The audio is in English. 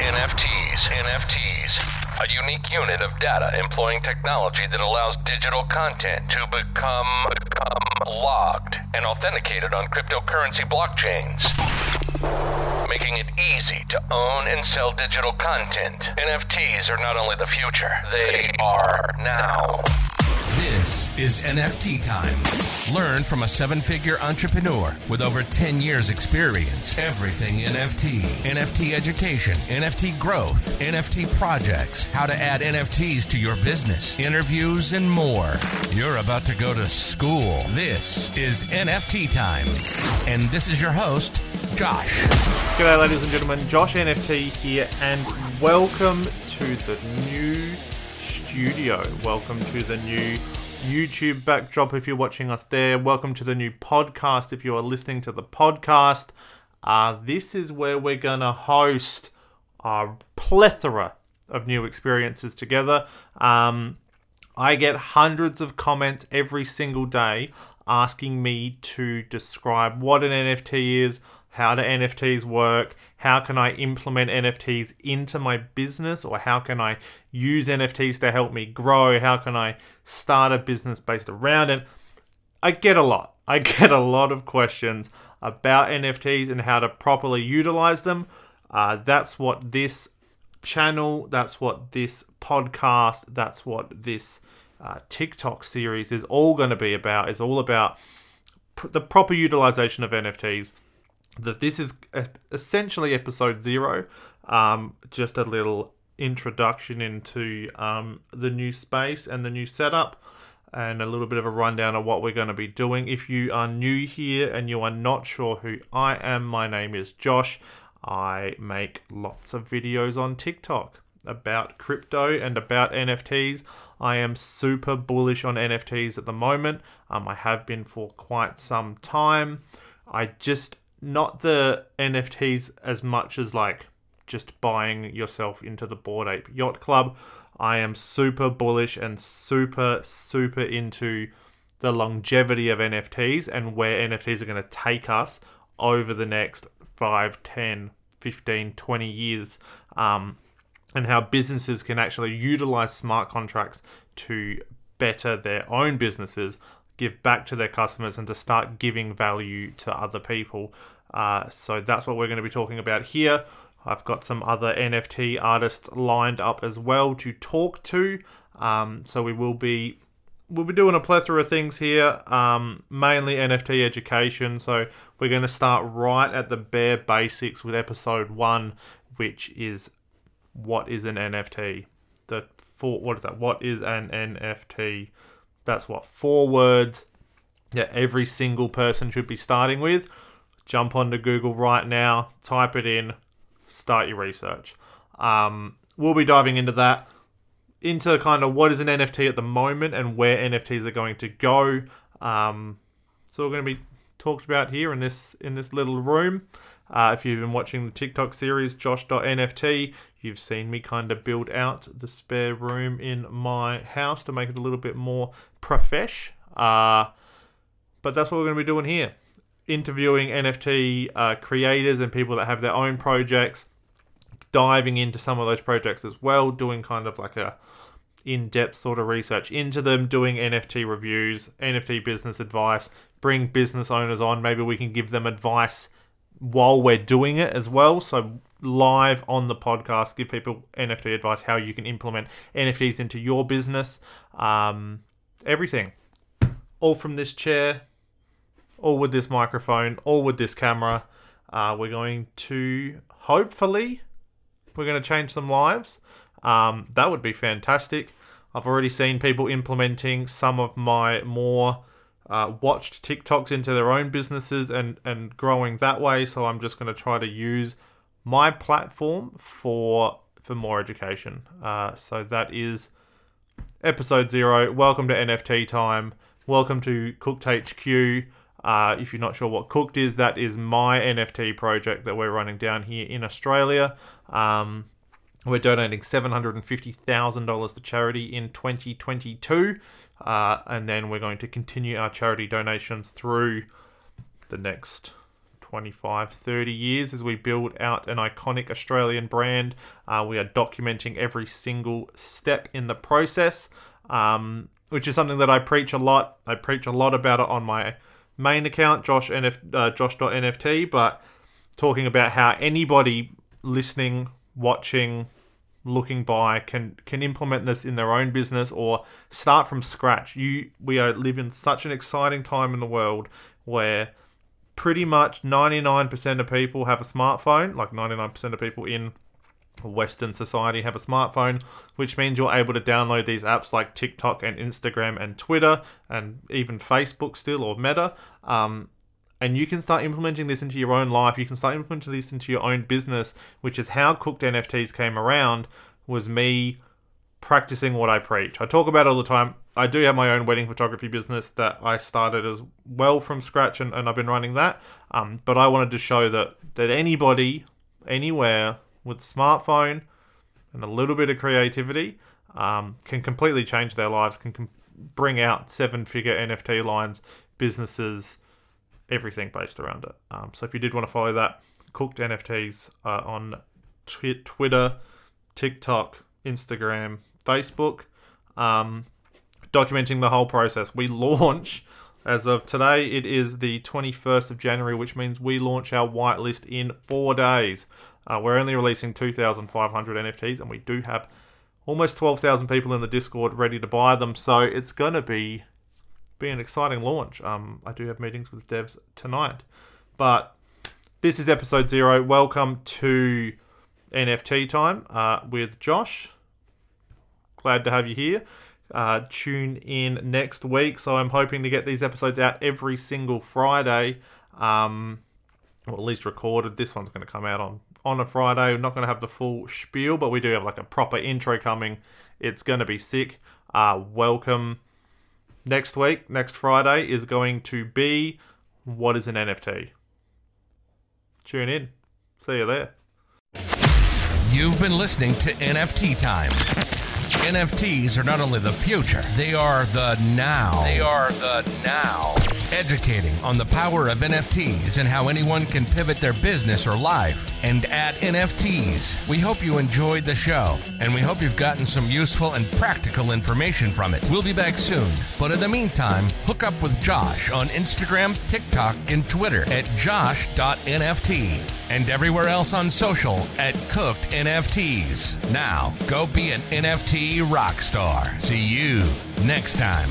NFTs. NFTs. A unique unit of data employing technology that allows digital content to become, become logged and authenticated on cryptocurrency blockchains. Making it easy to own and sell digital content. NFTs are not only the future, they are now. This is NFT time. Learn from a seven figure entrepreneur with over 10 years' experience. Everything NFT, NFT education, NFT growth, NFT projects, how to add NFTs to your business, interviews, and more. You're about to go to school. This is NFT time. And this is your host, Josh. G'day, ladies and gentlemen. Josh NFT here, and welcome to the new studio. Welcome to the new YouTube backdrop if you're watching us there. Welcome to the new podcast if you are listening to the podcast. Uh, this is where we're going to host a plethora of new experiences together. Um, I get hundreds of comments every single day asking me to describe what an NFT is, how do NFTs work, how can I implement NFTs into my business, or how can I use NFTs to help me grow, how can I start a business based around it. I get a lot. I get a lot of questions about NFTs and how to properly utilize them. Uh, that's what this channel, that's what this podcast, that's what this uh, TikTok series is all going to be about. Is all about pr- the proper utilization of NFTs. That this is essentially episode zero. Um, just a little introduction into um, the new space and the new setup and a little bit of a rundown of what we're going to be doing. If you are new here and you are not sure who I am, my name is Josh. I make lots of videos on TikTok about crypto and about NFTs. I am super bullish on NFTs at the moment. Um, I have been for quite some time. I just not the NFTs as much as like just buying yourself into the Bored Ape Yacht Club. I am super bullish and super, super into the longevity of NFTs and where NFTs are going to take us over the next 5, 10, 15, 20 years. Um, and how businesses can actually utilize smart contracts to better their own businesses, give back to their customers, and to start giving value to other people. Uh, so that's what we're going to be talking about here. I've got some other NFT artists lined up as well to talk to. Um, so we will be we'll be doing a plethora of things here, um, mainly NFT education. So we're going to start right at the bare basics with episode one, which is what is an NFT. The four what is that? What is an NFT? That's what four words that every single person should be starting with. Jump onto Google right now, type it in, start your research. Um, we'll be diving into that, into kind of what is an NFT at the moment and where NFTs are going to go. Um, so we're going to be talked about here in this in this little room. Uh, if you've been watching the TikTok series Josh.nft, you've seen me kind of build out the spare room in my house to make it a little bit more profesh. Uh, but that's what we're going to be doing here interviewing NFT uh, creators and people that have their own projects, diving into some of those projects as well, doing kind of like a in-depth sort of research into them, doing NFT reviews, NFT business advice, bring business owners on. Maybe we can give them advice while we're doing it as well. So live on the podcast, give people NFT advice how you can implement NFTs into your business. Um, everything, all from this chair all with this microphone, all with this camera. Uh, we're going to hopefully we're going to change some lives. Um, that would be fantastic. I've already seen people implementing some of my more uh, watched TikToks into their own businesses and and growing that way. So I'm just going to try to use my platform for for more education. Uh, so that is episode zero. Welcome to NFT time. Welcome to Cooked HQ. Uh, if you're not sure what Cooked is, that is my NFT project that we're running down here in Australia. Um, we're donating $750,000 to charity in 2022, uh, and then we're going to continue our charity donations through the next 25, 30 years as we build out an iconic Australian brand. Uh, we are documenting every single step in the process, um, which is something that I preach a lot. I preach a lot about it on my main account, Josh NF, uh, Josh.nft, but talking about how anybody listening, watching, looking by can can implement this in their own business or start from scratch. You we are live in such an exciting time in the world where pretty much 99% of people have a smartphone, like 99% of people in Western society have a smartphone, which means you're able to download these apps like TikTok and Instagram and Twitter and even Facebook still or Meta. Um, and you can start implementing this into your own life. You can start implementing this into your own business, which is how Cooked NFTs came around. Was me practicing what I preach. I talk about it all the time. I do have my own wedding photography business that I started as well from scratch, and, and I've been running that. Um, but I wanted to show that that anybody, anywhere, with a smartphone and a little bit of creativity, um, can completely change their lives. Can com- bring out seven-figure NFT lines, businesses everything based around it. Um, so if you did want to follow that, Cooked NFTs uh, on tw- Twitter, TikTok, Instagram, Facebook, um, documenting the whole process. We launch as of today. It is the 21st of January, which means we launch our whitelist in four days. Uh, we're only releasing 2,500 NFTs, and we do have almost 12,000 people in the Discord ready to buy them. So it's going to be be an exciting launch. Um, I do have meetings with devs tonight, but this is episode zero. Welcome to NFT time uh, with Josh. Glad to have you here. Uh, tune in next week. So I'm hoping to get these episodes out every single Friday, um, or at least recorded. This one's going to come out on on a Friday. We're not going to have the full spiel, but we do have like a proper intro coming. It's going to be sick. Uh, welcome next week, next Friday, is going to be what is an NFT. Tune in. See you there. You've been listening to NFT Time. NFTs are not only the future, they are the now. They are the now. Educating on the power of NFTs and how anyone can pivot their business or life and add NFTs. We hope you enjoyed the show and we hope you've gotten some useful and practical information from it. We'll be back soon, but in the meantime, hook up with Josh on Instagram, TikTok, and Twitter at josh.nft and everywhere else on social at Cooked NFTs. Now, go be an NFT rock star. See you next time.